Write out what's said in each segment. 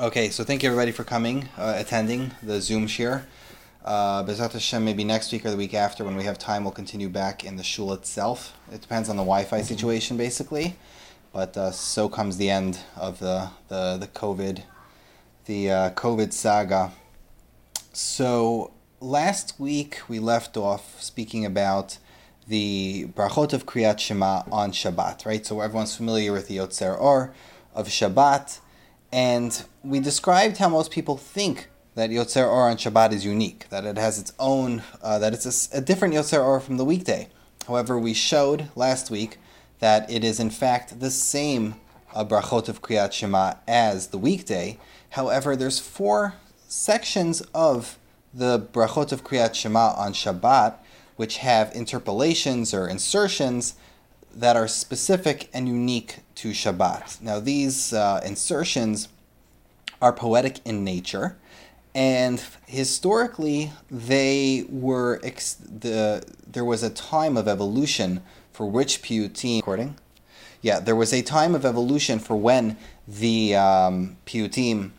Okay, so thank you everybody for coming, uh, attending the Zoom shiur. Uh, Bezat Hashem, maybe next week or the week after, when we have time, we'll continue back in the shul itself. It depends on the Wi-Fi situation, basically. But uh, so comes the end of the the, the COVID, the uh, COVID saga. So last week we left off speaking about the brachot of Kriyat Shema on Shabbat, right? So everyone's familiar with the Yotzer Or of Shabbat. And we described how most people think that Yotzer Or on Shabbat is unique, that it has its own, uh, that it's a, a different Yotzer Or from the weekday. However, we showed last week that it is in fact the same uh, brachot of Kriyat Shema as the weekday. However, there's four sections of the brachot of Kriyat Shema on Shabbat which have interpolations or insertions that are specific and unique to Shabbat. Now, these uh, insertions are poetic in nature, and historically, they were ex- the there was a time of evolution for which piyutim recording. Yeah, there was a time of evolution for when the um, piyutim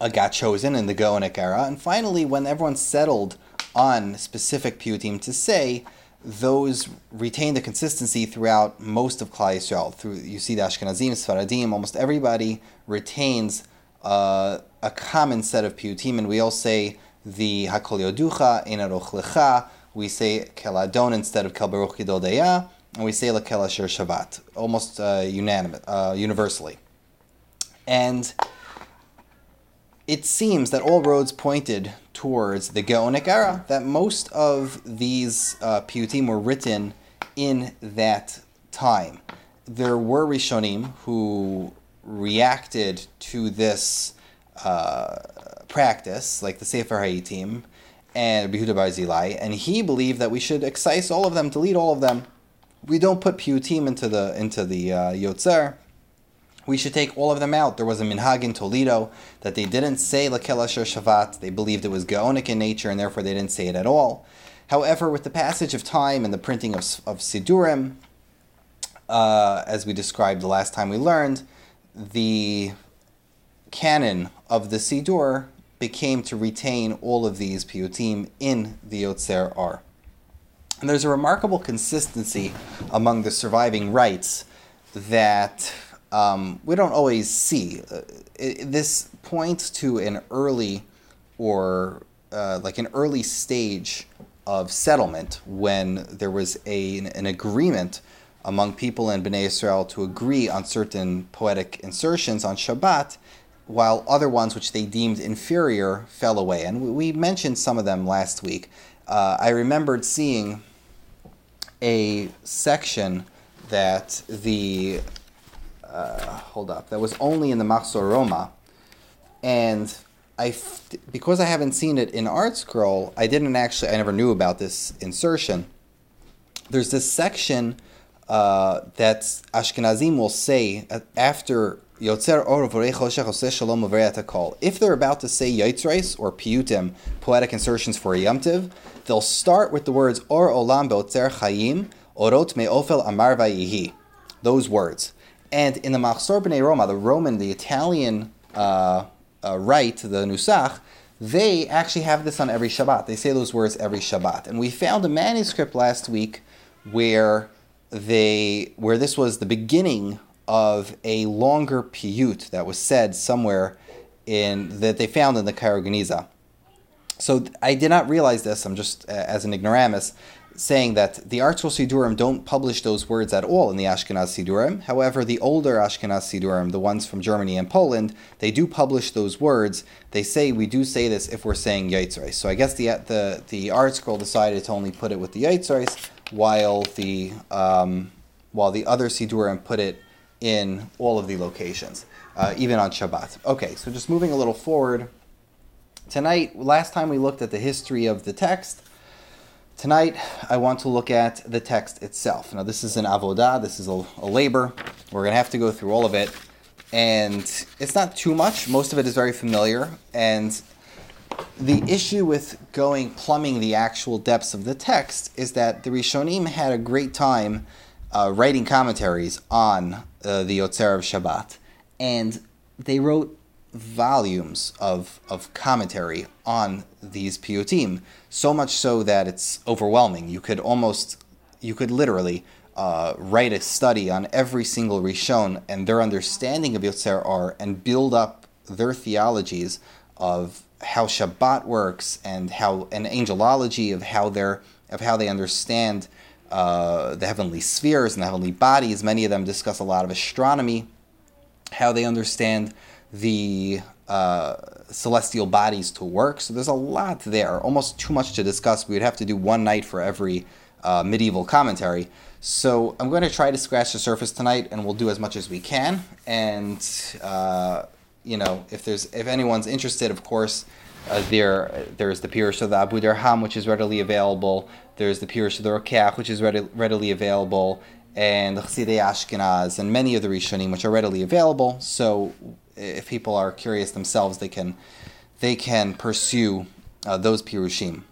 uh, got chosen in the Gaonic era, and finally, when everyone settled on specific piyutim to say those retain the consistency throughout most of Klal Yisrael. Through you see the Ashkenazim, Sfaradim, almost everybody retains uh, a common set of piyutim, and we all say the Hakol Yoducha, Einaroch Lecha. We say Keladon instead of Kel Baruch Deya, and we say Lakel Asher Shavat, almost uh, unanimous, uh, universally. And it seems that all roads pointed towards the Gaonic era, that most of these uh, piyutim were written in that time. There were Rishonim who reacted to this uh, practice, like the Sefer Hayitim and Yehuda Barzilai, and he believed that we should excise all of them, delete all of them. We don't put piyutim into the into the uh, Yotzer we should take all of them out. There was a minhag in Toledo that they didn't say Lakel Asher Shavat. They believed it was Gaonic in nature, and therefore they didn't say it at all. However, with the passage of time and the printing of, of Sidurim, uh, as we described the last time we learned, the canon of the Sidur became to retain all of these piyutim in the Yotzer Or. And there's a remarkable consistency among the surviving rites that um, we don't always see. Uh, it, this points to an early or uh, like an early stage of settlement when there was a, an agreement among people in Bnei Israel to agree on certain poetic insertions on Shabbat, while other ones which they deemed inferior fell away. And we, we mentioned some of them last week. Uh, I remembered seeing a section that the uh, hold up, that was only in the Machzor Roma, and I, because I haven't seen it in ArtScroll, I didn't actually, I never knew about this insertion. There's this section uh, that Ashkenazim will say after Yotzer Or Shalom. If they're about to say Yitzrais or Piyutim, poetic insertions for a Yomtiv, they'll start with the words Or Olam Beotzer Chayim, Orot Me'ofel Amar Vayihi. Those words. And in the Machzor B'nai Roma, the Roman, the Italian uh, uh, rite, the Nusach, they actually have this on every Shabbat. They say those words every Shabbat. And we found a manuscript last week where they where this was the beginning of a longer piyut that was said somewhere in that they found in the Cairo Geniza. So I did not realize this. I'm just uh, as an ignoramus saying that the ArtScroll Sidurim don't publish those words at all in the Ashkenaz Sidurim. However, the older Ashkenaz Sidurim, the ones from Germany and Poland, they do publish those words. They say we do say this if we're saying Yitzrais. So I guess the the the ArtScroll decided to only put it with the Yitzrais, while the um, while the other Sidurim put it in all of the locations, uh, even on Shabbat. Okay, so just moving a little forward. Tonight, last time we looked at the history of the text. Tonight, I want to look at the text itself. Now, this is an avodah, this is a, a labor. We're going to have to go through all of it. And it's not too much, most of it is very familiar. And the issue with going plumbing the actual depths of the text is that the Rishonim had a great time uh, writing commentaries on uh, the Yotzer of Shabbat. And they wrote volumes of, of commentary on these piyutim, so much so that it's overwhelming. You could almost, you could literally uh, write a study on every single Rishon and their understanding of Yotzer Or and build up their theologies of how Shabbat works and how an angelology of how they're of how they understand uh, the heavenly spheres and the heavenly bodies. Many of them discuss a lot of astronomy, how they understand the uh, celestial bodies to work. So there's a lot there, almost too much to discuss. We would have to do one night for every uh, medieval commentary. So I'm going to try to scratch the surface tonight, and we'll do as much as we can. And uh, you know, if there's if anyone's interested, of course, uh, there there's the Pirush of the Abudarham, which is readily available. There's the Pirush of the Rokeach, which is ready, readily available, and the Chassidei Ashkenaz, and many of the Rishonim, which are readily available. So, if people are curious themselves, they can they can pursue uh, those Pirushim.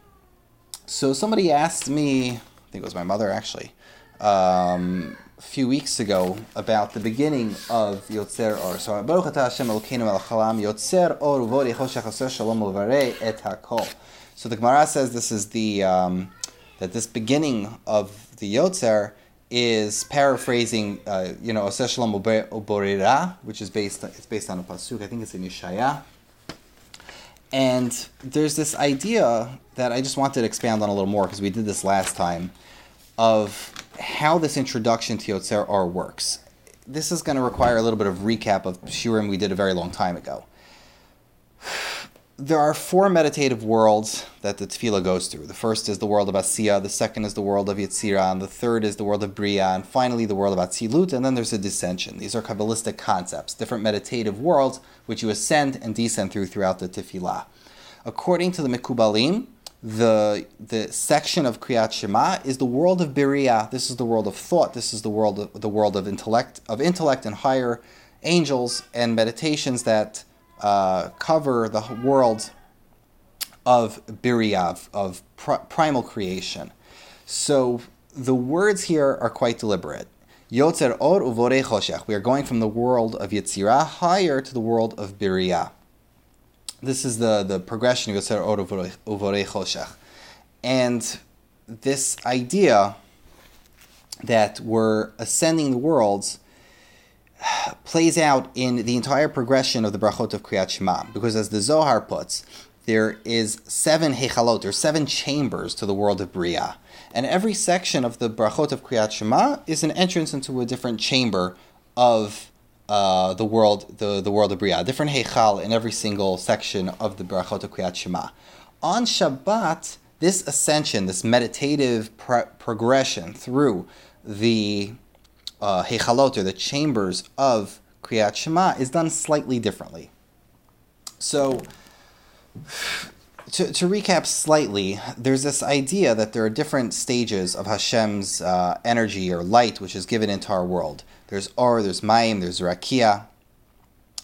So, somebody asked me, I think it was my mother actually. Um, a few weeks ago about the beginning of Yotzer Or. So Baruch Atah Hashem Elokeinu Melech Yotzer Or Uvori Shalom Et Hakol. So the Gemara says this is the um, that this beginning of the Yotzer is paraphrasing, uh, you know, Aser Shalom Uborira, which is based it's based on a pasuk. I think it's in Yeshaya. And there's this idea that I just wanted to expand on a little more because we did this last time of how this introduction to Yotzer Or works. This is going to require a little bit of recap of Shiurim we did a very long time ago. There are four meditative worlds that the tefillah goes through. The first is the world of Asiya, the second is the world of Yetzirah, and the third is the world of Bria, and finally the world of Atzilut, and then there's a descension. These are Kabbalistic concepts, different meditative worlds which you ascend and descend through throughout the tefillah. According to the Mekubalim, the the section of Kriyat Shema is the world of Biriya. This is the world of thought. This is the world of, the world of intellect of intellect and higher angels and meditations that uh, cover the world of Biriya of, pr- primal creation. So the words here are quite deliberate. Yotzer or uvore choshech. We are going from the world of Yetzirah higher to the world of Biriya this is the, the progression of Yotzer Or Uvorei Choshech. And this idea that we're ascending the worlds plays out in the entire progression of the brachot of Kriyat Shema. Because as the Zohar puts, there is seven hechalot, there are seven chambers to the world of Bria. And every section of the brachot of Kriyat Shema is an entrance into a different chamber of uh, the world, the, the world of Bria, different heichal in every single section of the Brachot of Kriyat Shema. On Shabbat, this ascension, this meditative pro- progression through the uh, heichalot, or the chambers of Kriyat Shema, is done slightly differently. So, to, to recap slightly, there's this idea that there are different stages of Hashem's uh, energy or light which is given into our world. There's Or, there's Mayim, there's Rakia.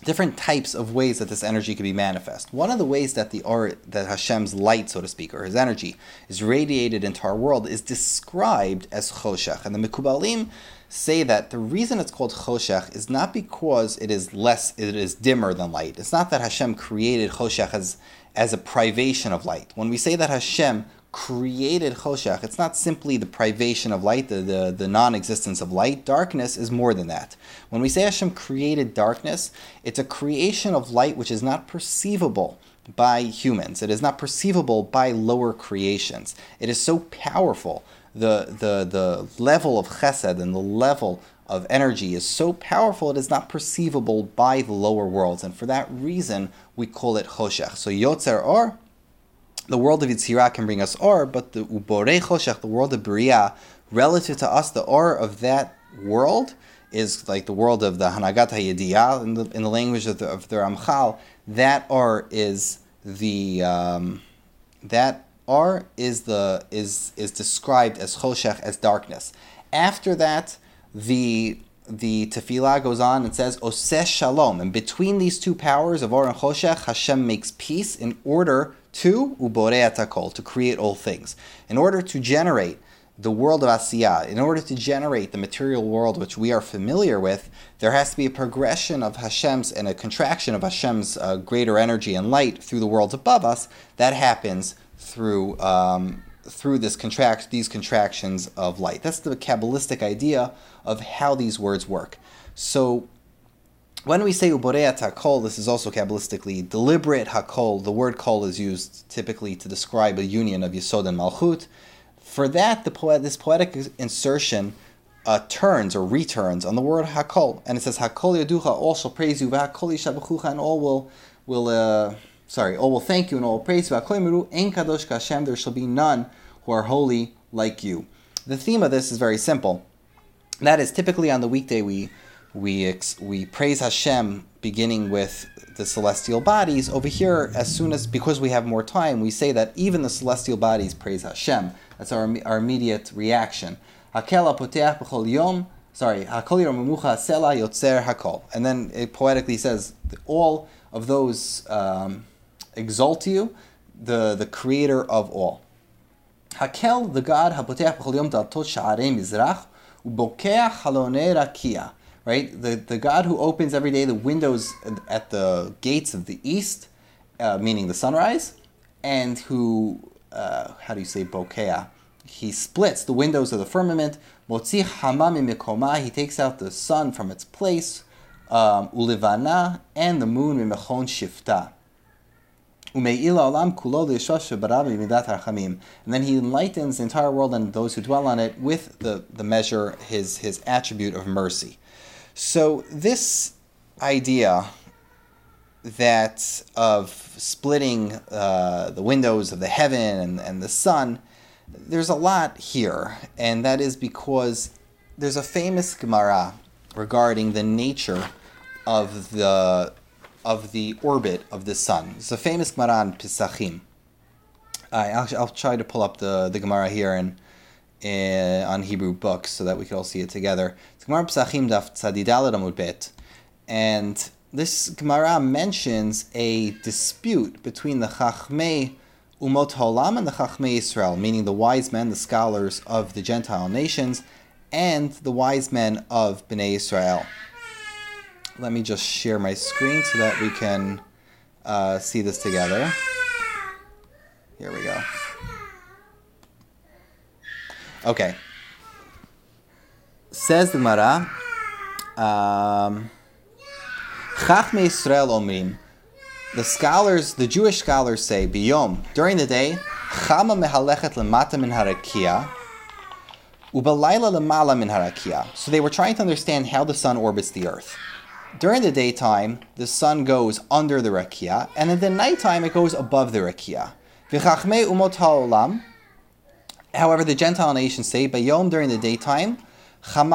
Different types of ways that this energy can be manifest. One of the ways that the Or, that Hashem's light, so to speak, or his energy, is radiated into our world is described as Choshech. And the Mikubalim say that the reason it's called Choshech is not because it is less, it is dimmer than light. It's not that Hashem created Choshech as, as a privation of light. When we say that Hashem created Choshech, it's not simply the privation of light, the, the, the non existence of light. Darkness is more than that. When we say Hashem created darkness, it's a creation of light which is not perceivable by humans, it is not perceivable by lower creations. It is so powerful. The, the, the level of chesed and the level of energy is so powerful it is not perceivable by the lower worlds, and for that reason we call it choshech. So yotzer or the world of Yetzirah can bring us or, but the Uborei Choshech, the world of Bria, relative to us, the or of that world is like the world of the Hanagat HaYediyah, in the, in the language of the, of the Ramchal, that or is the, um, that or is the, is, is described as Choshech, as darkness. After that, the the tefillah goes on and says Oseh Shalom, and between these two powers of Or and Choshech, Hashem makes peace in order to uboreat hakol, to create all things. In order to generate the world of Asiyah, in order to generate the material world which we are familiar with, there has to be a progression of Hashem's and a contraction of Hashem's uh, greater energy and light through the worlds above us. That happens through um, through this contract these contractions of light. That's the Kabbalistic idea of how these words work. So when we say uboreat hakol, this is also kabbalistically deliberate hakol. The word kol is used typically to describe a union of yisod and malchut. For that, the poet, this poetic insertion uh, turns or returns on the word hakol, and it says hakol yaducha, shall praise you, v'hakol yishabachucha, and all will will uh, sorry, all will thank you and all praise miru kadosh there shall be none who are holy like you. The theme of this is very simple. That is typically on the weekday we we ex- we praise Hashem beginning with the celestial bodies. Over here, as soon as because we have more time, we say that even the celestial bodies praise Hashem. That's our our immediate reaction. Sorry. And then it poetically says all of those um, exalt you, the the creator of all. Hakel, the God, b'chol yom mizrach, right? The, the God who opens every day the windows at the gates of the east, uh, meaning the sunrise, and who, uh, how do you say bokeh? He splits the windows of the firmament. Motzi hamam mikoma. He takes out the sun from its place. Um, ulivana and the moon mimechon shifta. And then he enlightens the entire world and those who dwell on it with the, the measure, his, his attribute of mercy. So this idea that of splitting uh, the windows of the heaven and, and the sun, there's a lot here, and that is because there's a famous Gemara regarding the nature of the of the orbit of the sun. It's a famous Gemara on Pesachim. I, I'll, I'll try to pull up the, the Gemara here and uh, on Hebrew books so that we can all see it together. It's Gemara Pesachim Daf Tzadidal Amud Bet, and this Gemara mentions a dispute between the Chachmei Umot Haolam and the Chachmei Israel, meaning the wise men, the scholars of the Gentile nations, and the wise men of Bnei Israel. Let me just share my screen so that we can uh, see this together. Here we go. Okay. Says the Gemara, um, Israel Omrim. The scholars, the Jewish scholars say, Biyom, during the day, Chama mehalechet lemata min harakia, ubalayla lemala min harakia. So they were trying to understand how the sun orbits the earth. During the daytime, the sun goes under the rakia, and in the nighttime, it goes above the rakia. However, the Gentile nations say, Bayom during the daytime, that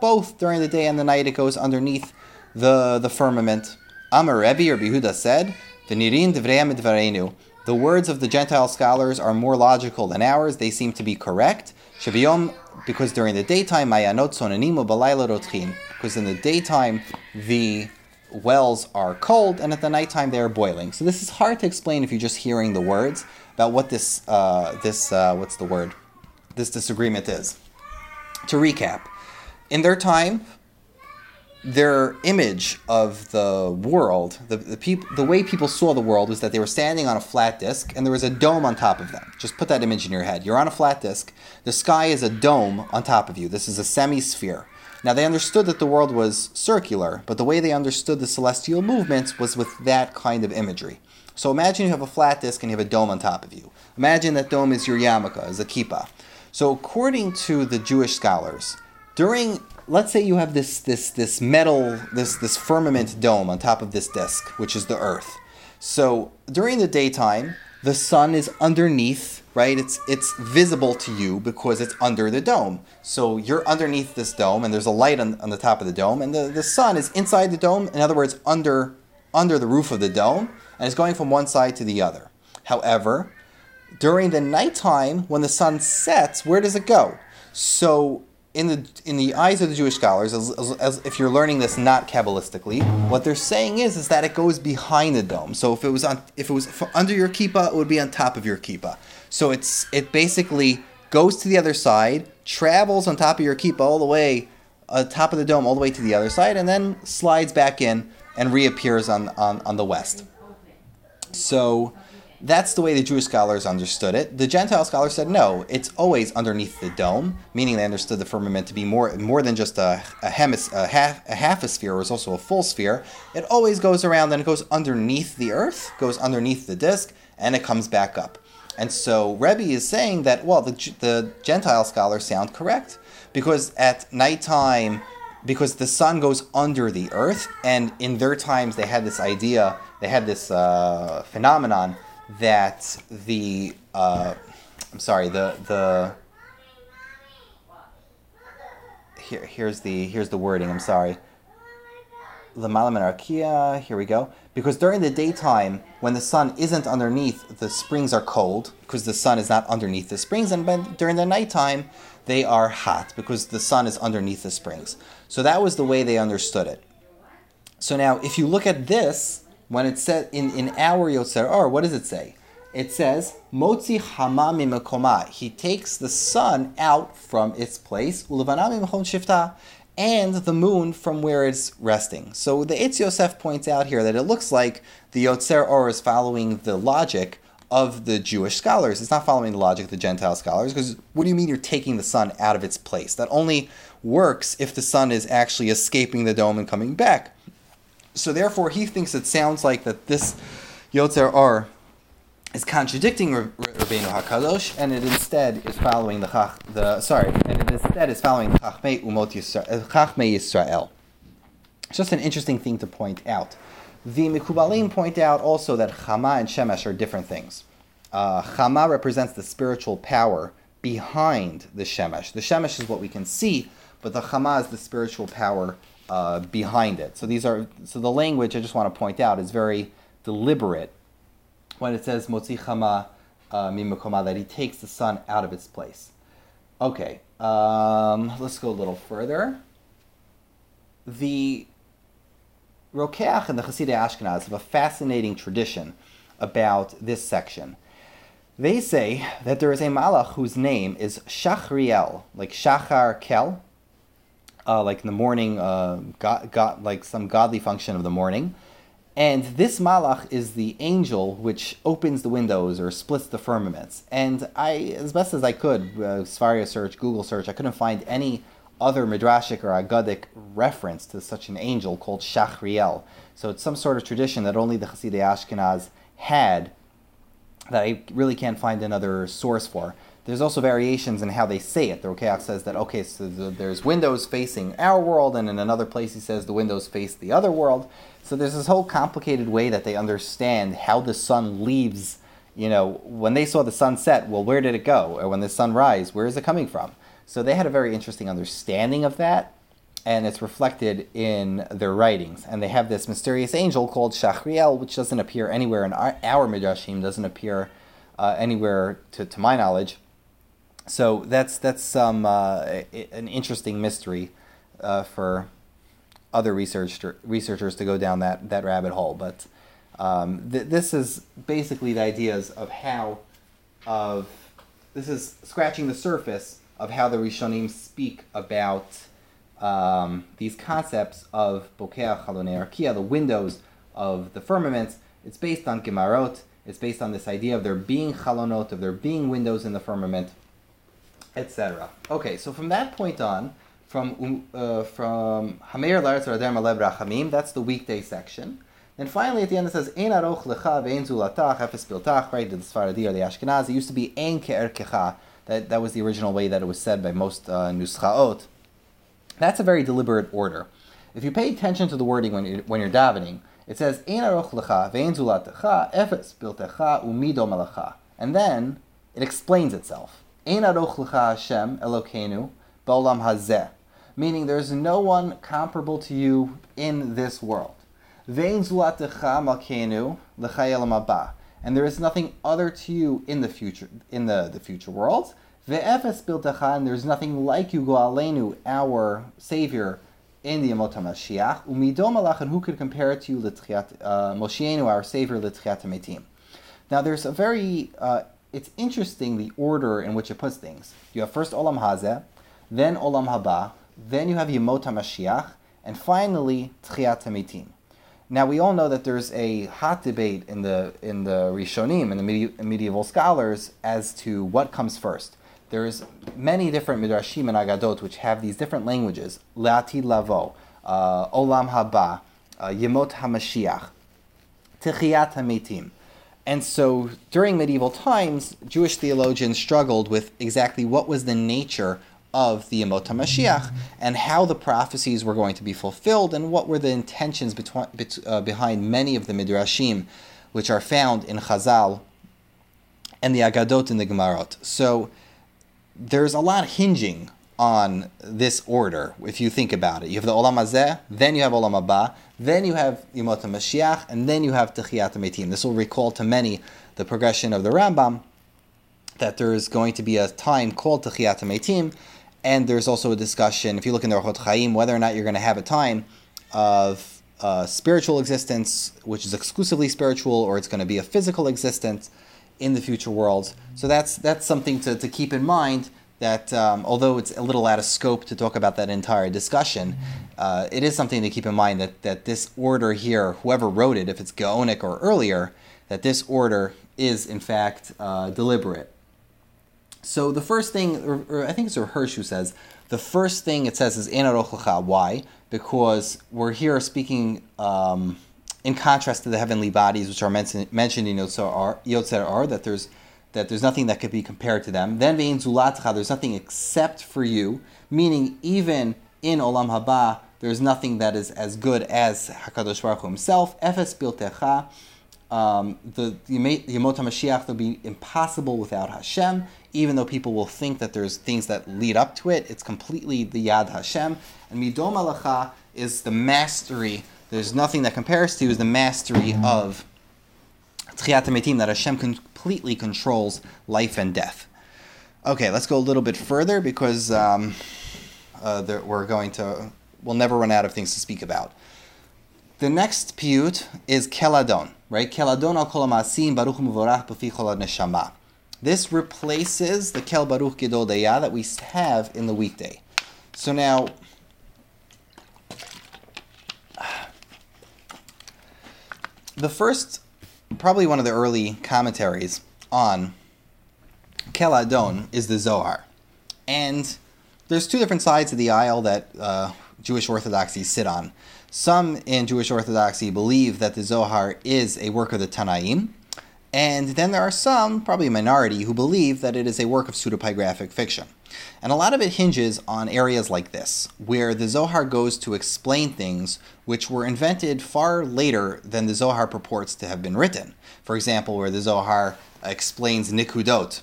both during the day and the night it goes underneath the, the firmament. Amar Rebbe or Behuda said, The words of the Gentile scholars are more logical than ours. They seem to be correct. Shaviyom, because during the daytime, because in the daytime the wells are cold and at the nighttime they are boiling. So this is hard to explain if you're just hearing the words about what this uh, this uh, what's the word this disagreement is. To recap, in their time, their image of the world, the the, peop- the way people saw the world was that they were standing on a flat disk and there was a dome on top of them. Just put that image in your head. You're on a flat disk. The sky is a dome on top of you. This is a semi-sphere. Now, they understood that the world was circular, but the way they understood the celestial movements was with that kind of imagery. So imagine you have a flat disk and you have a dome on top of you. Imagine that dome is your yarmulke, is a kippah. So according to the Jewish scholars, during let's say you have this this this metal this this firmament dome on top of this disk, which is the earth. So during the daytime, the sun is underneath right? It's it's visible to you because it's under the dome. So you're underneath this dome, and there's a light on, on the top of the dome, and the, the sun is inside the dome. In other words, under under the roof of the dome, and it's going from one side to the other. However, during the nighttime, when the sun sets, where does it go? So in the in the eyes of the Jewish scholars, as, as, as if you're learning this not kabbalistically, what they're saying is is that it goes behind the dome. So if it was on if it was under your kippah, it would be on top of your kippah. So it's it basically goes to the other side, travels on top of your kippah all the way, uh, top of the dome all the way to the other side, and then slides back in and reappears on on, on the west. So that's the way the Jewish scholars understood it. The Gentile scholars said no, it's always underneath the dome, meaning they understood the firmament to be more more than just a, a, hemis, a half a half a sphere, it was also a full sphere. It always goes around and it goes underneath the earth, goes underneath the disk, and it comes back up. And so Rebbe is saying that well, the, the Gentile scholars sound correct because at nighttime, because the sun goes under the earth, and in their times they had this idea, they had this uh, phenomenon that the uh, I'm sorry the the here here's the here's the wording. I'm sorry. The Malamanarkia, here we go. Because during the daytime, when the sun isn't underneath, the springs are cold because the sun is not underneath the springs, and during the nighttime, they are hot because the sun is underneath the springs. So that was the way they understood it. So now, if you look at this, when it said in, in our Yotzer Or, what does it say? It says, Motzi Hamami Mekoma. He takes the sun out from its place, Ulavanami Mechon Shifta, and the moon from where it's resting. So the Eitz Yosef points out here that it looks like the Yotzer Or is following the logic of the Jewish scholars. It's not following the logic of the Gentile scholars, because what do you mean you're taking the sun out of its place? That only works if the sun is actually escaping the dome and coming back. So therefore, he thinks it sounds like that this Yotzer Or is contradicting Rabbeinu Hakadosh, and it instead is following the Chach, the sorry, and it instead is following the Chachmei Umot Yisrael. Uh, Chachmei Yisrael. It's just an interesting thing to point out. The Mikubalim point out also that Chama and Shemesh are different things. Uh, Chama represents the spiritual power behind the Shemesh. The Shemesh is what we can see, but the Chama is the spiritual power uh, behind it. So these are so the language I just want to point out is very deliberate when it says Motzi Chama uh, Mimakoma that he takes the sun out of its place. Okay, um, let's go a little further. The Rokeach and the Hasidei Ashkenaz have a fascinating tradition about this section. They say that there is a malach whose name is Shachriel, like Shachar Kel, uh, like in the morning, uh, God, God, like some godly function of the morning. And this malach is the angel which opens the windows or splits the firmaments. And I, as best as I could, uh, Sefaria search, Google search, I couldn't find any other midrashic or agadic reference to such an angel called Shachriel. So it's some sort of tradition that only the Hasidei Ashkenaz had that I really can't find another source for. There's also variations in how they say it. The Rokeach says that, okay, so the, there's windows facing our world, and in another place he says the windows face the other world. So there's this whole complicated way that they understand how the sun leaves. You know, when they saw the sun set, well, where did it go? Or when the sun rise, where is it coming from? So they had a very interesting understanding of that, and it's reflected in their writings. And they have this mysterious angel called Shachriel, which doesn't appear anywhere in our, our Midrashim, doesn't appear uh, anywhere to, to my knowledge. So that's that's some uh, an interesting mystery uh, for other researcher, researchers to go down that, that rabbit hole. But um, th- this is basically the ideas of how of this is scratching the surface of how the Rishonim speak about um, these concepts of Bokeach Chalonei the windows of the firmaments. It's based on Gemarot. It's based on this idea of there being chalonot, of there being windows in the firmament etc. Okay, so from that point on, from um, uh, from Hameir Laretz Radem Alev Rachamim, that's the weekday section. And finally, at the end, it says Ein Aroch Lecha Ve'Ein Zulatach Efes Biltach. Right, the Sfaradi or the Ashkenazi it used to be Ein Ke'er Kecha. That that was the original way that it was said by most uh, Nuschaot. That's a very deliberate order. If you pay attention to the wording when you're, when you're davening, it says Ein Aroch Lecha Ve'Ein Zulatecha Efes Biltecha Umido and then it explains itself. Ein aroch lecha Hashem Elokeinu ba'olam hazeh, meaning there's no one comparable to you in this world. Vein zulatecha malkeinu lechayelam haba, and there is nothing other to you in the future in the, the future world. Ve'efes biltecha, and there's nothing like you, Goalenu, our Savior, in the Yemot HaMashiach. Umidom alach, and who could compare it to you, uh, Moshienu, our Savior, L'tchiat Metim. Now, there's a very, uh, it's interesting the order in which it puts things. You have first Olam Hazeh, then Olam Haba, then you have Yemot HaMashiach, and finally Tchiat Metim. Now we all know that there's a hot debate in the in the Rishonim and the medi- medieval scholars as to what comes first. There's many different midrashim and agadot which have these different languages: Leati lavo, uh, olam haba, uh, yemot hamashiach, techiyat hametim. And so during medieval times, Jewish theologians struggled with exactly what was the nature of the Yemot HaMashiach and how the prophecies were going to be fulfilled and what were the intentions between, uh, behind many of the Midrashim which are found in Chazal and the Agadot in the Gemarot. So there's a lot hinging on this order if you think about it. You have the Olam Hazeh, then you have Olam Haba, then you have Yemot HaMashiach, and then you have Techiyat HaMetim. This will recall to many the progression of the Rambam that there is going to be a time called Techiyat HaMetim, and there's also a discussion, if you look in the Orchot Chaim, whether or not you're going to have a time of uh, spiritual existence, which is exclusively spiritual, or it's going to be a physical existence in the future world. So that's that's something to, to keep in mind. That um, although it's a little out of scope to talk about that entire discussion, uh, it is something to keep in mind that, that this order here, whoever wrote it, if it's Gaonic or earlier, that this order is in fact uh, deliberate. So the first thing, or, or I think it's Hirsch who says, the first thing it says is Enaroch Why? Because we're here speaking um, in contrast to the heavenly bodies, which are mentioned, mentioned in Yotzer Or, that there's that there's nothing that could be compared to them. Then vein zulatcha, there's nothing except for you, meaning even in Olam Haba, there's nothing that is as good as Hakadosh Baruch Hu himself. Efes biltecha, um, the Yemot HaMashiach will be impossible without Hashem even though people will think that there's things that lead up to it, it's completely the Yad Hashem. And Midom Alacha is the mastery, there's nothing that compares to, is the mastery of Tchiat Metim, that Hashem completely controls life and death. Okay, let's go a little bit further because um, uh, there, we're going to, we'll never run out of things to speak about. The next piyut is Keladon, right? Keladon al kol baruch muvorach b'fi chol neshama. This replaces the Kel Baruch Gedol Daya that we have in the weekday. So now, the first, probably one of the early commentaries on Kel Adon is the Zohar. And there's two different sides of the aisle that uh, Jewish Orthodoxy sit on. Some in Jewish Orthodoxy believe that the Zohar is a work of the Tanaim, and then there are some, probably a minority, who believe that it is a work of pseudepigraphic fiction. And a lot of it hinges on areas like this, where the Zohar goes to explain things which were invented far later than the Zohar purports to have been written. For example, where the Zohar explains Nikudot,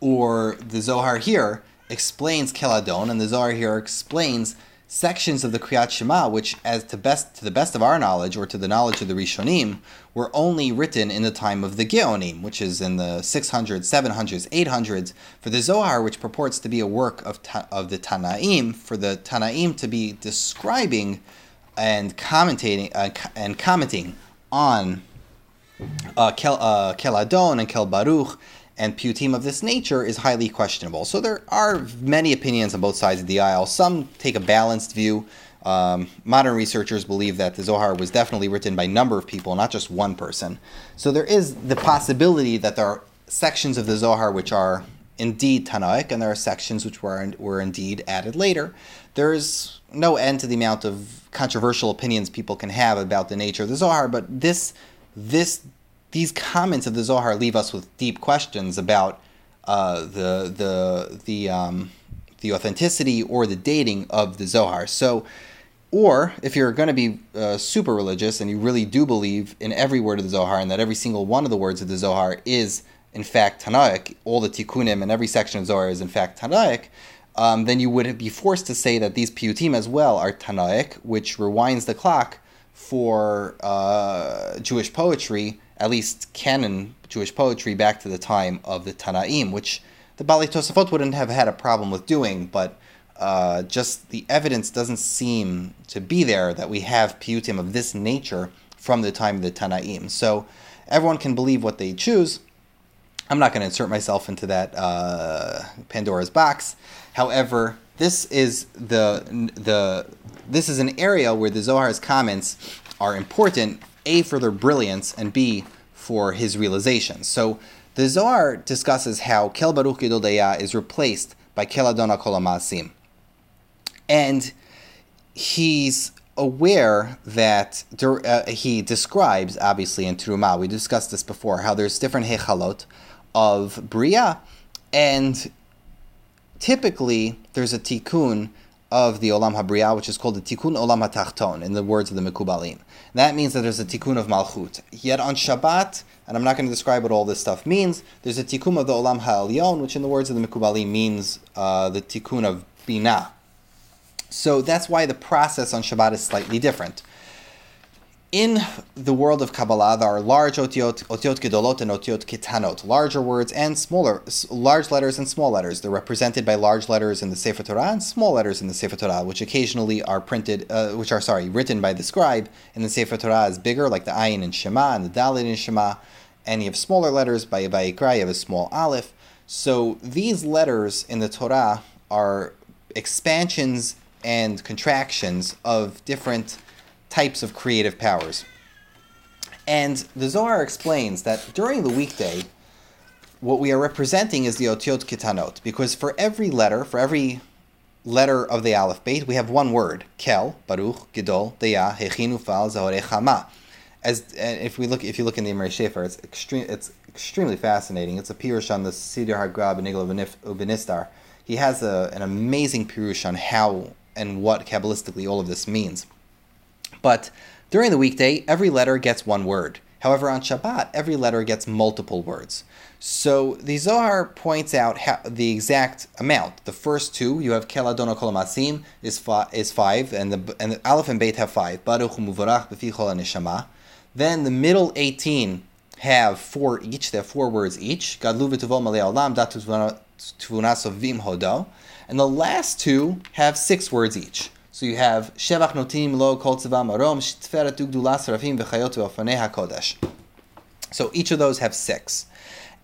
or the Zohar here explains Keladon, and the Zohar here explains sections of the Kriyat Shema, which, as to best to the best of our knowledge, or to the knowledge of the Rishonim, were only written in the time of the Geonim, which is in the 600s, 700s, 800s. For the Zohar, which purports to be a work of ta- of the Tanaim, for the Tanaim to be describing and commentating uh, and commenting on uh, Kel, uh, Keladon and Kel Baruch and piyutim of this nature is highly questionable. So there are many opinions on both sides of the aisle. Some take a balanced view. Um, modern researchers believe that the Zohar was definitely written by a number of people, not just one person. So there is the possibility that there are sections of the Zohar which are indeed Tanaic, and there are sections which were, were indeed added later. There's no end to the amount of controversial opinions people can have about the nature of the Zohar, but this this these comments of the Zohar leave us with deep questions about uh, the the the um, the authenticity or the dating of the Zohar. So, or if you're going to be uh, super religious and you really do believe in every word of the Zohar and that every single one of the words of the Zohar is in fact Tanaic, all the tikkunim and every section of Zohar is in fact Tanaic, um, then you would be forced to say that these piyutim as well are Tanaic, which rewinds the clock for uh, Jewish poetry at least canon Jewish poetry back to the time of the Tanaim, which the Bali Tosafot wouldn't have had a problem with doing, but uh, just the evidence doesn't seem to be there that we have piyutim of this nature from the time of the Tanaim. So everyone can believe what they choose. I'm not going to insert myself into that uh, Pandora's box. However, this is the the this is an area where the Zohar's comments are important. A for their brilliance and B for his realization. So the Zohar discusses how Kel Baruch Gedodeya is replaced by Kel Adona Kolamasim. And he's aware that uh, he describes, obviously, in Truma, we discussed this before, how there's different hechalot of Bria, and typically there's a tikkun of the Olam HaBriya, which is called the Tikkun Olam HaTachton, in the words of the Mekubalim. That means that there's a Tikkun of Malchut. Yet on Shabbat, and I'm not going to describe what all this stuff means, there's a Tikkun of the Olam HaElyon, which in the words of the Mekubalim means uh, the Tikkun of Binah. So that's why the process on Shabbat is slightly different. In the world of Kabbalah, there are large otiot, otiot gedolot and otiot ketanot, larger words and smaller, large letters and small letters. They're represented by large letters in the Sefer Torah and small letters in the Sefer Torah, which occasionally are printed, uh, which are sorry, written by the scribe in the Sefer Torah as bigger, like the Ayin in Shema and the Dalet in Shema. And you have smaller letters by Vayikra, you have a small Aleph. So these letters in the Torah are expansions and contractions of different types of creative powers. And the Zohar explains that during the weekday, what we are representing is the otiot kitanot, because for every letter, for every letter of the Aleph Beit, we have one word: kel, baruch, gedol, deya, hechinu, fal, zahorechama. As uh, if we look, if you look in the Imre Shefer, it's extreme. It's extremely fascinating. It's a pirush on the Siddur Hagrab and Nigel Ubenistar. He has a, an amazing pirush on how and what Kabbalistically all of this means. But during the weekday, every letter gets one word. However, on Shabbat, every letter gets multiple words. So the Zohar points out the exact amount. The first two, you have Keladono Kolamasim, is, fi- is five, and the, and the Aleph and Beit have five. Baruch B'fichol Neshama. Then the middle 18 have four each. They have four words each. Gadlu. And the last two have six words each. So you have Shevach Notim Lo Kol Tzava Marom Shtferet Ugdulas Rafim V'chayot V'afanei HaKodesh. So each of those have six.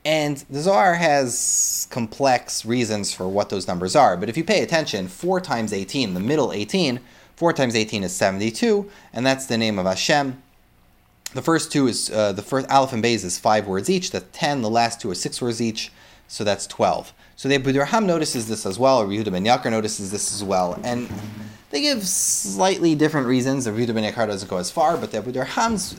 And the Zohar has complex reasons for what those numbers are. But if you pay attention, 4 times 18, the middle 18, 4 times 18 is 72, and that's the name of Hashem. The first two is, uh, the first Aleph and Beis is five words each, that's 10, the last two are six words each, so that's 12. So the Abu notices this as well, or Yehuda ben Yakar notices this as well, and they give slightly different reasons. The Yehuda ben Yakar doesn't go as far, but the Abu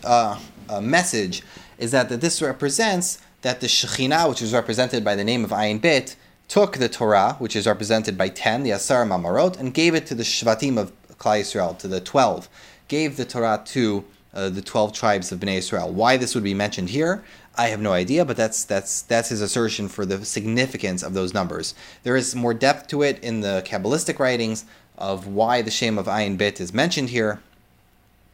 uh, uh, message is that, that this represents that the Shekhinah, which is represented by the name of Ayin Bit, took the Torah, which is represented by 10, the Asar Mamarot, and gave it to the Shvatim of Klal Yisrael, to the 12. Gave the Torah to uh, the 12 tribes of Bnei Israel. Why this would be mentioned here, I have no idea, but that's that's that's his assertion for the significance of those numbers. There is more depth to it in the Kabbalistic writings of why the shame of Ayin Bit is mentioned here,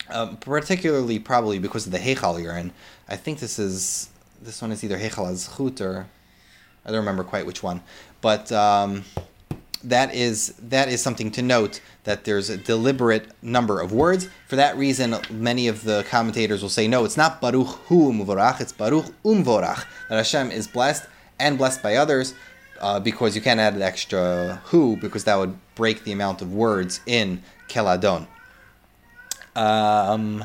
um, particularly probably because of the Heichal you're. I think this is this one is either Heichal Azchut or I don't remember quite which one, but um, that is that is something to note that there's a deliberate number of words. For that reason, many of the commentators will say, no, it's not Baruch Hu Muvorach, it's Baruch Umvorach, that Hashem is blessed and blessed by others, uh, because you can't add an extra Hu, because that would break the amount of words in Keladon. Um,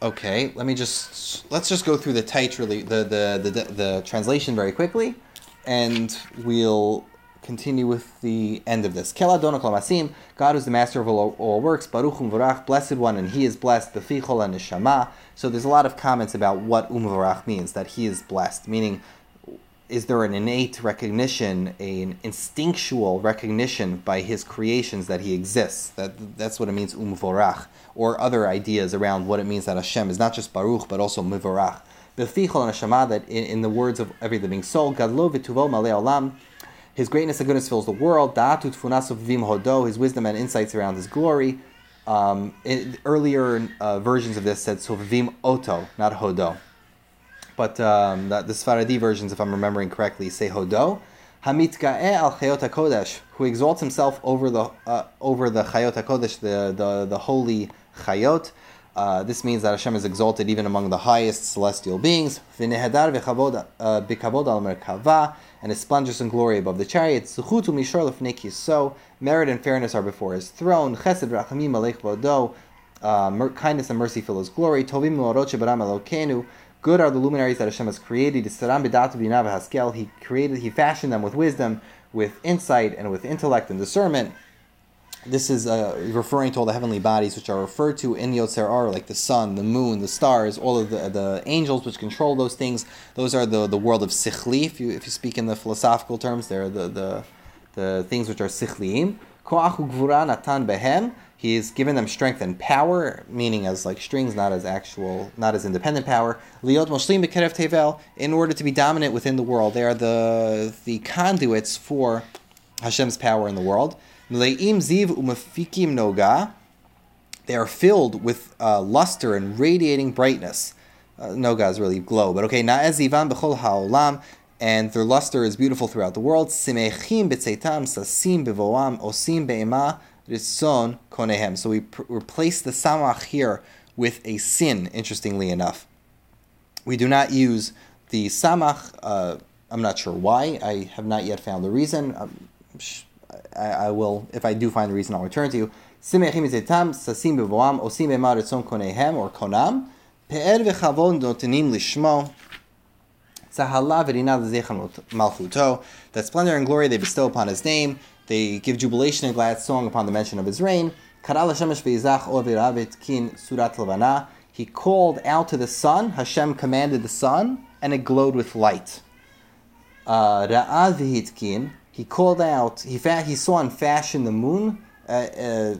okay, let me just, let's just go through the tight, really, the, the, the, the, the translation very quickly, and we'll continue with the end of this. Keladon Masim, God is the master of all, all works, Baruch Umvarach, blessed one, and he is blessed, Befichol and Neshama. So there's a lot of comments about what Umvarach means, that he is blessed, meaning is there an innate recognition, an instinctual recognition by his creations that he exists? That that's what it means umvorach, or other ideas around what it means that Hashem is not just Baruch but also mivorach. Befichol Neshama, that in, in, the words of every living soul, Gadlo v'tuvo malei olam, his greatness and goodness fills the world. Da'atut funasu vim hodo. His wisdom and insights around his glory. Um, earlier uh, versions of this said sovavim oto, not hodo. But um, the, the Sfaradi versions, if I'm remembering correctly, say hodo. Hamitga'e al Chayot HaKodesh, who exalts himself over the uh, over the Chayot HaKodesh, the, the, the holy Chayot. Uh, this means that Hashem is exalted even among the highest celestial beings. Uh, and is splendorous in glory above the chariot. Zuchutu mishor lefnei so merit and fairness are before his throne. Chesed rachamim alech vodo, uh, kindness and mercy fill his glory. Tovim Good are the luminaries that Hashem has created. He created, he fashioned them with wisdom, with insight, and with intellect and discernment. This is uh, referring to all the heavenly bodies which are referred to in Yotzer Or, like the sun, the moon, the stars, all of the, the angels which control those things. Those are the, the world of Sichli, if you, if you speak in the philosophical terms. They're the, the, the things which are Behem. He's given them strength and power, meaning as like strings, not as actual, not as independent power. Liot Moshlim Bekerev Tevel, in order to be dominant within the world. They are the the conduits for Hashem's power in the world. Mleim Ziv Umafikim Noga. They are filled with uh, luster and radiating brightness. Uh, Noga is really glow, but okay. Na'ezivan Bechol Ha'olam and their luster is beautiful throughout the world. Simechim b'tzeitam sasim bevoam osim be'ema Ritson konehem. So we pr- replace the samach here with a sin, interestingly enough. We do not use the samach. Uh, I'm not sure why. I have not yet found the reason. Um, I, I, will, if I do find the reason, I'll return to you. Simechim zetam sasim bevoam osim ema ritzon konehem or konam. Pe'er v'chavon notenim lishmo. Malchuto. That splendor and glory they bestow upon his name. They give jubilation and glad song upon the mention of his reign. He called out to the sun, Hashem commanded the sun, and it glowed with light. Uh, he called out, he, fa- he saw and fashioned the moon, uh, uh,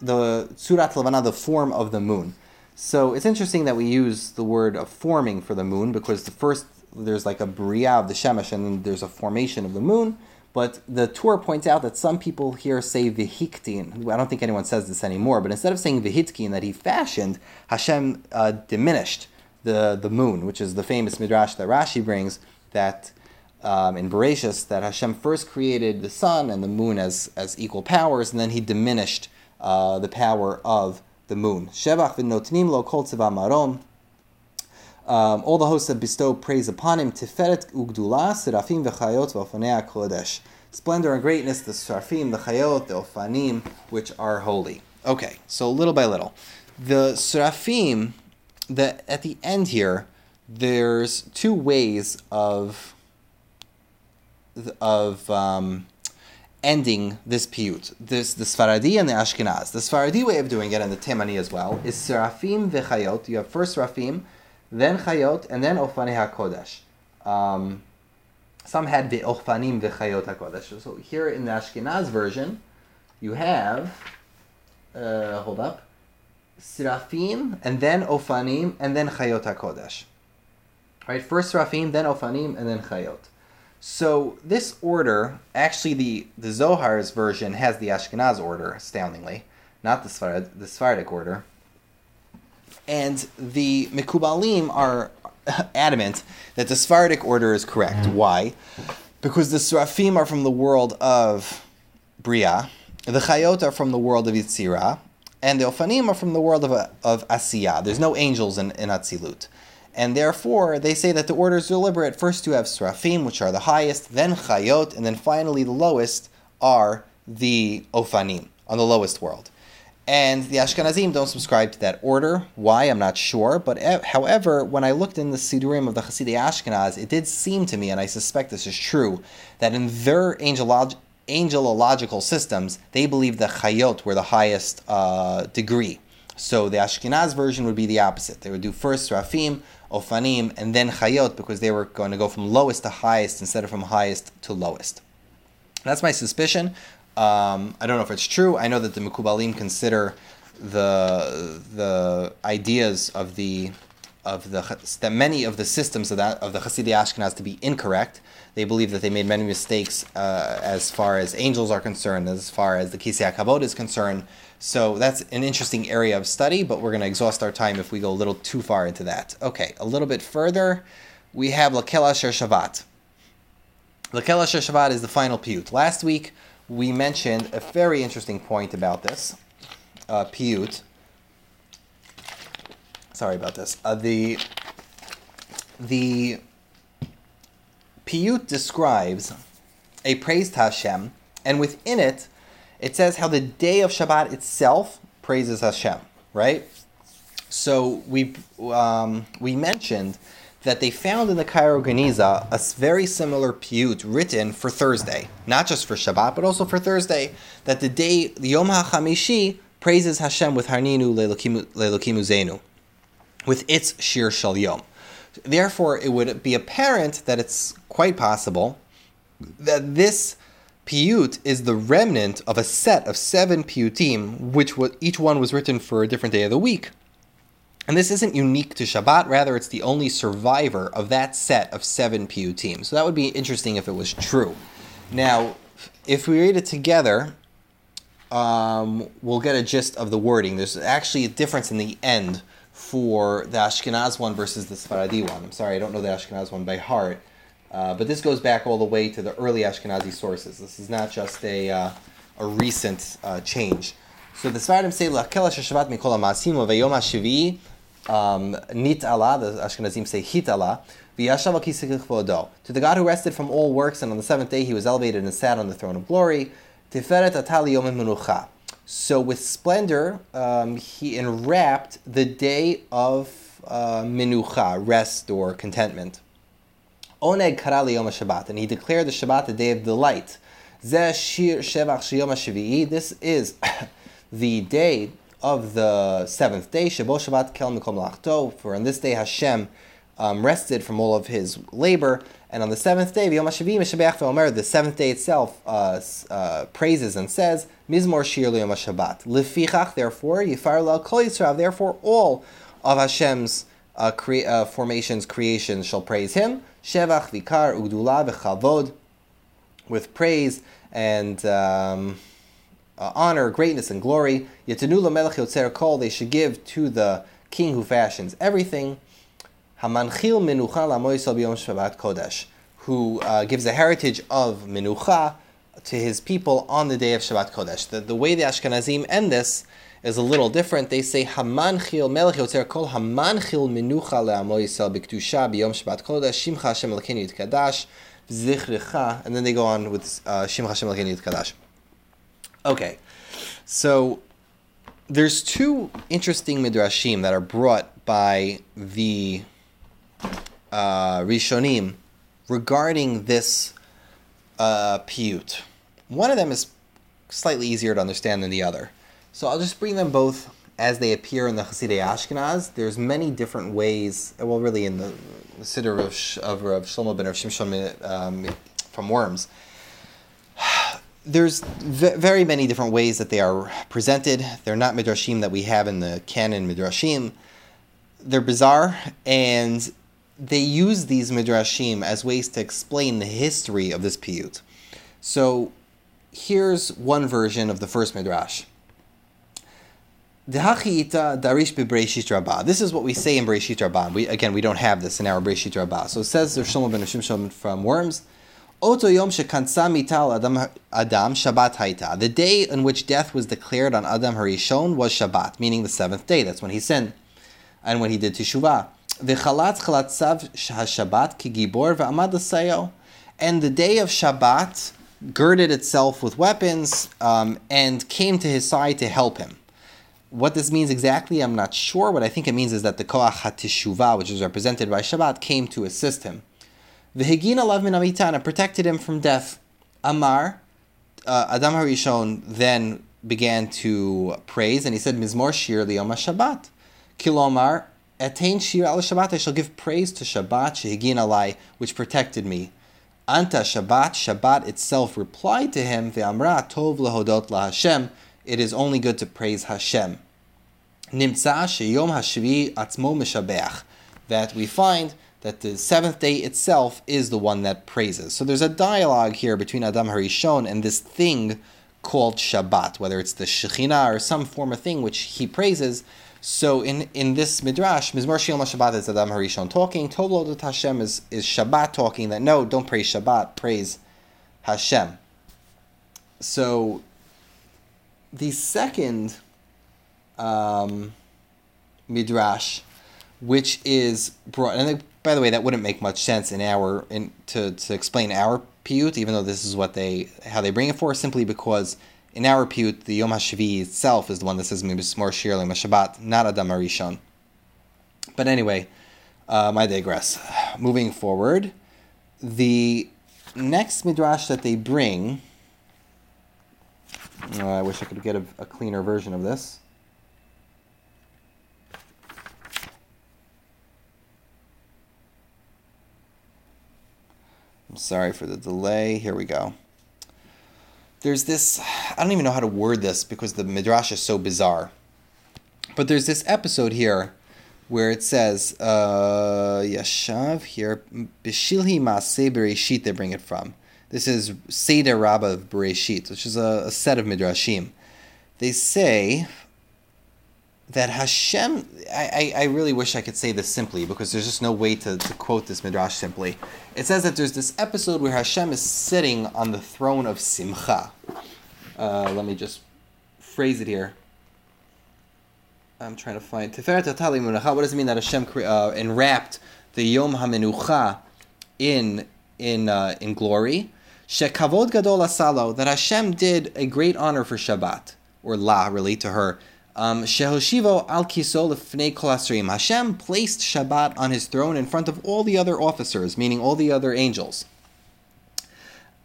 the Surat Lavana, the form of the moon. So it's interesting that we use the word of forming for the moon because the first, there's like a bria of the Shemesh and then there's a formation of the moon. But the Tur points out that some people here say vihiktin. I don't think anyone says this anymore, but instead of saying vihitkin, that he fashioned, Hashem uh, diminished the, the moon, which is the famous midrash that Rashi brings that um, in Bereshis that Hashem first created the sun and the moon as, as equal powers, and then he diminished uh, the power of the moon. Shevach v'notnim lo kol marom. Um, all the hosts have bestowed praise upon him. Tiferet ugdula, serafim v'chayot v'ofanei kodesh. Splendor and greatness, the serafim, the chayot, the ofanim, which are holy. Okay, so little by little. The serafim, the, at the end here, there's two ways of of um, ending this piyut. This the Sfaradi and the Ashkenaz. The Sfaradi way of doing it, and the Temani as well, is serafim v'chayot. You have first serafim, then Chayot, and then Ofani HaKodesh. Um, some had the Ofanim V'chayot HaKodesh. So here in the Ashkenaz version, you have, uh, hold up, Sirafim, and then Ofanim, and then Chayot HaKodesh. Right, first Sirafim, then Ofanim, and then Chayot. So this order, actually the, the Zohar's version has the Ashkenaz order, astoundingly, not the, Sfarad, the Sephardic order. And the Mikubalim are adamant that the Sephardic order is correct. Mm. Why? Because the Serafim are from the world of Bria, the Chayot are from the world of Yetzirah, and the Ofanim are from the world of, of Asiyah. There's no angels in, in Atzilut. And therefore, they say that the order is deliberate. First, you have Serafim, which are the highest, then Chayot, and then finally the lowest are the Ofanim, on the lowest world. And the Ashkenazim don't subscribe to that order. Why, I'm not sure. But however, when I looked in the Sidurim of the Hasidei Ashkenaz, it did seem to me, and I suspect this is true, that in their angelological systems, they believe the Chayot were the highest uh, degree. So the Ashkenaz version would be the opposite. They would do first Rafim, Ofanim, and then Chayot because they were going to go from lowest to highest instead of from highest to lowest. That's my suspicion. Um, I don't know if it's true. I know that the Mikubalim consider the the ideas of the of the that many of the systems of that of the Hasidei Ashkenaz to be incorrect. They believe that they made many mistakes uh, as far as angels are concerned, as far as the Kisei Kabod is concerned. So that's an interesting area of study, but we're going to exhaust our time if we go a little too far into that. Okay, a little bit further, we have Lakel Asher Shavat. Lakel Asher Shabbat is the final piyut. Last week we mentioned a very interesting point about this uh, piyut. Sorry about this. Uh, the the piyut describes a praise to Hashem, and within it, it says how the day of Shabbat itself praises Hashem. Right. So we um, we mentioned that they found in the Cairo Geniza a very similar piyut written for Thursday, not just for Shabbat, but also for Thursday. That the day, the Yom HaChamishi, praises Hashem with Harninu Leilokimu Zenu, with its Shir Shal Yom. Therefore, it would be apparent that it's quite possible that this piyut is the remnant of a set of seven piyutim, which was, each one was written for a different day of the week. And this isn't unique to Shabbat, rather, it's the only survivor of that set of seven piyutim. So that would be interesting if it was true. Now, if we read it together, um, we'll get a gist of the wording. There's actually a difference in the end for the Ashkenaz one versus the Sfaradi one. I'm sorry, I don't know the Ashkenaz one by heart. Uh, but this goes back all the way to the early Ashkenazi sources. This is not just a, uh, a recent uh, change. So the Sfaradim say, L'akel Shabbat mikol ha'masim v'yom ha'shivi um, nit Allah, the Ashkenazim say hit Allah, to the God who rested from all works, and on the seventh day he was elevated and sat on the throne of glory. So with splendor, um, he enwrapped the day of uh, minucha, rest or contentment. Oneg karali Shabbat, and he declared the Shabbat the day of delight. This is the day of the seventh day, Shabo Shabbat Kel Mikom Lachto, for on this day Hashem um, rested from all of his labor, and on the seventh day, V'yom HaShavim V'omer, the seventh day itself uh, uh, praises and says, Mizmor Shir L'yom HaShabbat. Lefichach, therefore, Yifar L'al Kol Yisrael, therefore all of Hashem's uh, crea- uh, formations, creations shall praise him. Shevach, Vikar, Ugdula, V'chavod, with praise and... Um, uh, honor, greatness, and glory. Yetanula melech yotzer kol, they should give to the king who fashions everything. Hamanchil menucha lamoisal b'yom Shabbat kodesh, who uh, gives a heritage of menucha to his people on the day of Shabbat kodesh. The, the way the Ashkenazim end this is a little different. They say Hamanchil melech yotzer kol Hamanchil menucha le'amoisal b'ktusha b'yom Shabbat kodesh Shimcha Hashem Yitkadash Zichrecha, and then they go on with uh, Shimcha Hashem Elokeinu Yitkadash. Okay, so there's two interesting midrashim that are brought by the uh, Rishonim regarding this uh, piyut. One of them is slightly easier to understand than the other. So I'll just bring them both as they appear in the Hasidei Ashkenaz. There's many different ways, well, really in the, Siddur of, of, of Shlomo ben Rav Shimshon um, from Worms there's v- very many different ways that they are presented. They're not midrashim that we have in the canon midrashim. They're bizarre, and they use these midrashim as ways to explain the history of this piyut. So, here's one version of the first midrash. This is what we say in Breshit Rabbah. We again we don't have this in our Breshit Rabbah. So it says the Shlomo ben Shimshon from Worms. Oto yom shekansa mital adam adam Shabbat haita. The day in which death was declared on Adam Harishon was Shabbat, meaning the seventh day. That's when he sinned, and when he did teshuvah. V'chalatz chalatzav Shabbat kigibor v'amad l'sayo. And the day of Shabbat girded itself with weapons um, and came to his side to help him. What this means exactly, I'm not sure. What I think it means is that the koach hateshuvah, which is represented by Shabbat, came to assist him. V'hegin alav min amitana protected him from death. Amar, uh, Adam Harishon then began to praise, and he said, Mizmor shir liyom Shabbat. Kilomar, attain shir al Shabbat, I shall give praise to Shabbat, shehegin alai, which protected me. Anta Shabbat, Shabbat itself replied to him, Ve'amra tov lehodot la Hashem, it is only good to praise Hashem. Nimtza sheyom hashvi atzmo mishabeach, that we find that the seventh day itself is the one that praises. So there's a dialogue here between Adam Harishon and this thing called Shabbat, whether it's the Shekhinah or some form of thing which he praises. So in, in this midrash, Mizmor Shil Shabbat is Adam Harishon talking. Tovlo Hashem is, is Shabbat talking that no, don't praise Shabbat, praise Hashem. So the second um, midrash, which is brought, and by the way, that wouldn't make much sense in our in to, to explain our piyut, even though this is what they how they bring it for, simply because in our piyut, the Yom HaShavi itself is the one that says more Shirley Shabbat, not Adam Arishon. But anyway, um, I digress. Moving forward, the next midrash that they bring. Uh, I wish I could get a, a cleaner version of this. Sorry for the delay. Here we go there's this I don't even know how to word this because the midrash is so bizarre. But there's this episode here where it says uh, Yashav here Bishilhi Maaseh Bereshit they bring it from. This is Seder Rabbah of Bereshit, which is a, a set of midrashim. They say that Hashem, I, I, really wish I could say this simply because there's just no way to, to quote this midrash simply. It says that there's this episode where Hashem is sitting on the throne of Simcha. Uh, let me just phrase it here. I'm trying to find. What does it mean that Hashem uh, enwrapped the Yom HaMenucha in in uh, in glory? That Hashem did a great honor for Shabbat or La really to her Shehoshivo al kiso lefnei kol Hashem placed Shabbat on his throne in front of all the other officers, meaning all the other angels.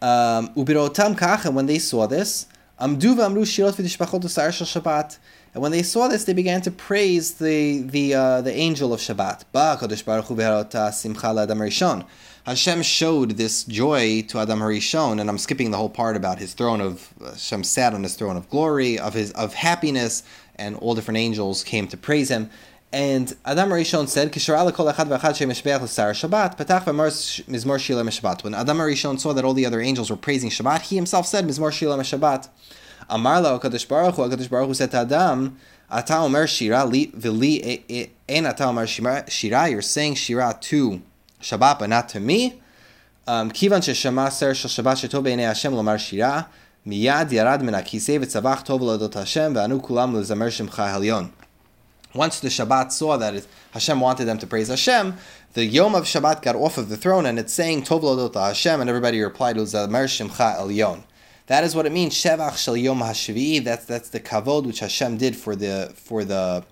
Um, ubirotam kach, when they saw this, shirot Shabbat. And when they saw this, they began to praise the the uh, the angel of Shabbat. Ba Kodesh Baruch simcha l'adam rishon. Hashem showed this joy to Adam Harishon, and I'm skipping the whole part about his throne of Hashem sat on his throne of glory, of his of happiness, and all different angels came to praise him. And Adam Rishon said, When Adam Rishon saw that all the other angels were praising Shabbat, he himself said, Mizmor Shila Shabbat. Amar la Baruch Hu, HaKadosh Baruch Hu said to Adam, Ata Shira, v'li ein Ata Omer Shira, you're saying Shira to Shabbat, but not to me. Um, Kivan sheshama ser shel Shabbat Hashem lomar Shira, Miyad yarad min akisei v'tzavach tov l'adot Hashem v'anu. Once the Shabbat saw that it, Hashem wanted them to praise Hashem, the Yom of Shabbat got off of the throne and it's saying Tov Lodot Hashem, and everybody replied Zamer Shemcha Elyon. That is what it means. Shevach Shel Yom Hashvi'i. That's that's the kavod which Hashem did for the for the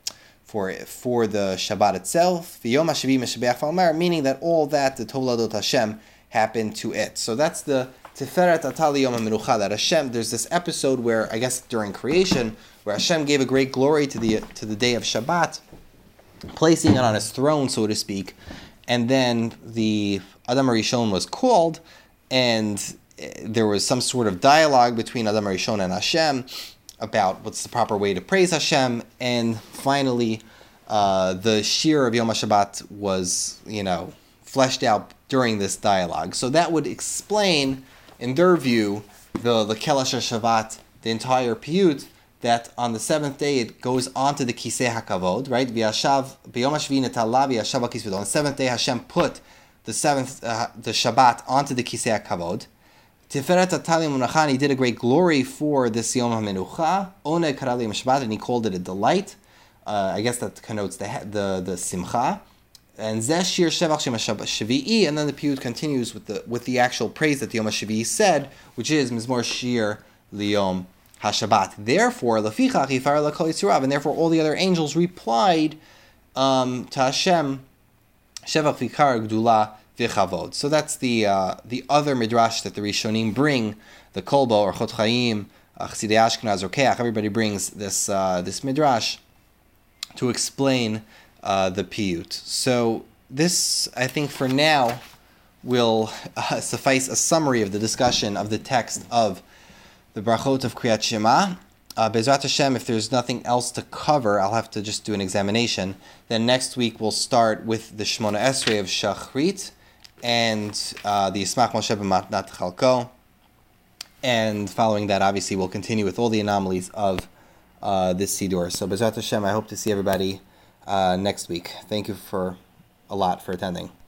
for for the Shabbat itself. Yom Hashvi'i Meshabeach meaning that all that the Tov Lodot Hashem happened to it. So that's the Tiferet Atali Yom that Hashem, there's this episode where, I guess during creation, where Hashem gave a great glory to the, to the day of Shabbat, placing it on his throne, so to speak, and then the Adam Rishon was called, and eh, there was some sort of dialogue between Adam Rishon and Hashem about what's the proper way to praise Hashem, and finally, uh, the Shir of Yom HaShabbat was, you know, fleshed out during this dialogue. So that would explain in their view, the the Kelash Shavat, the entire piyut, that on the seventh day it goes on to the Kisei HaKavod, right? V'yashav, b'yom hashvi netala. On the seventh day, Hashem put the seventh, uh, the Shabbat onto the Kisei HaKavod. Tiferet Atali Munachan, he did a great glory for this Yom HaMenucha. One Karali Shabbat, and he called it a delight. Uh, I guess that connotes the, the, the Simcha and Zeshir Shevach Shem Shavi'i, and then the piyut continues with the with the actual praise that the Yom Shavi'i said, which is Mizmor Shir Liyom Hashabat. Therefore, Lafichach Yifar Lakol Yitzurav, and therefore all the other angels replied um, to Hashem Shevach Vikar Gdula Vichavod. So that's the uh, the other midrash that the Rishonim bring, the Kolbo Orchot Chaim, uh, Hasidei Ashkenaz Rokeach. Everybody brings this uh, this midrash to explain uh, the piyut. So this, I think, for now, will uh, suffice a summary of the discussion of the text of the brachot of Kriyat Shema. Uh, Bezrat Hashem, if there's nothing else to cover, I'll have to just do an examination. Then next week we'll start with the Shmona Esrei of Shachrit and uh, the Yismach Moshe B'Matnat Chalko. And following that, obviously, we'll continue with all the anomalies of uh, this Siddur. So Bezrat Hashem, I hope to see everybody uh, next week. Thank you for a lot for attending.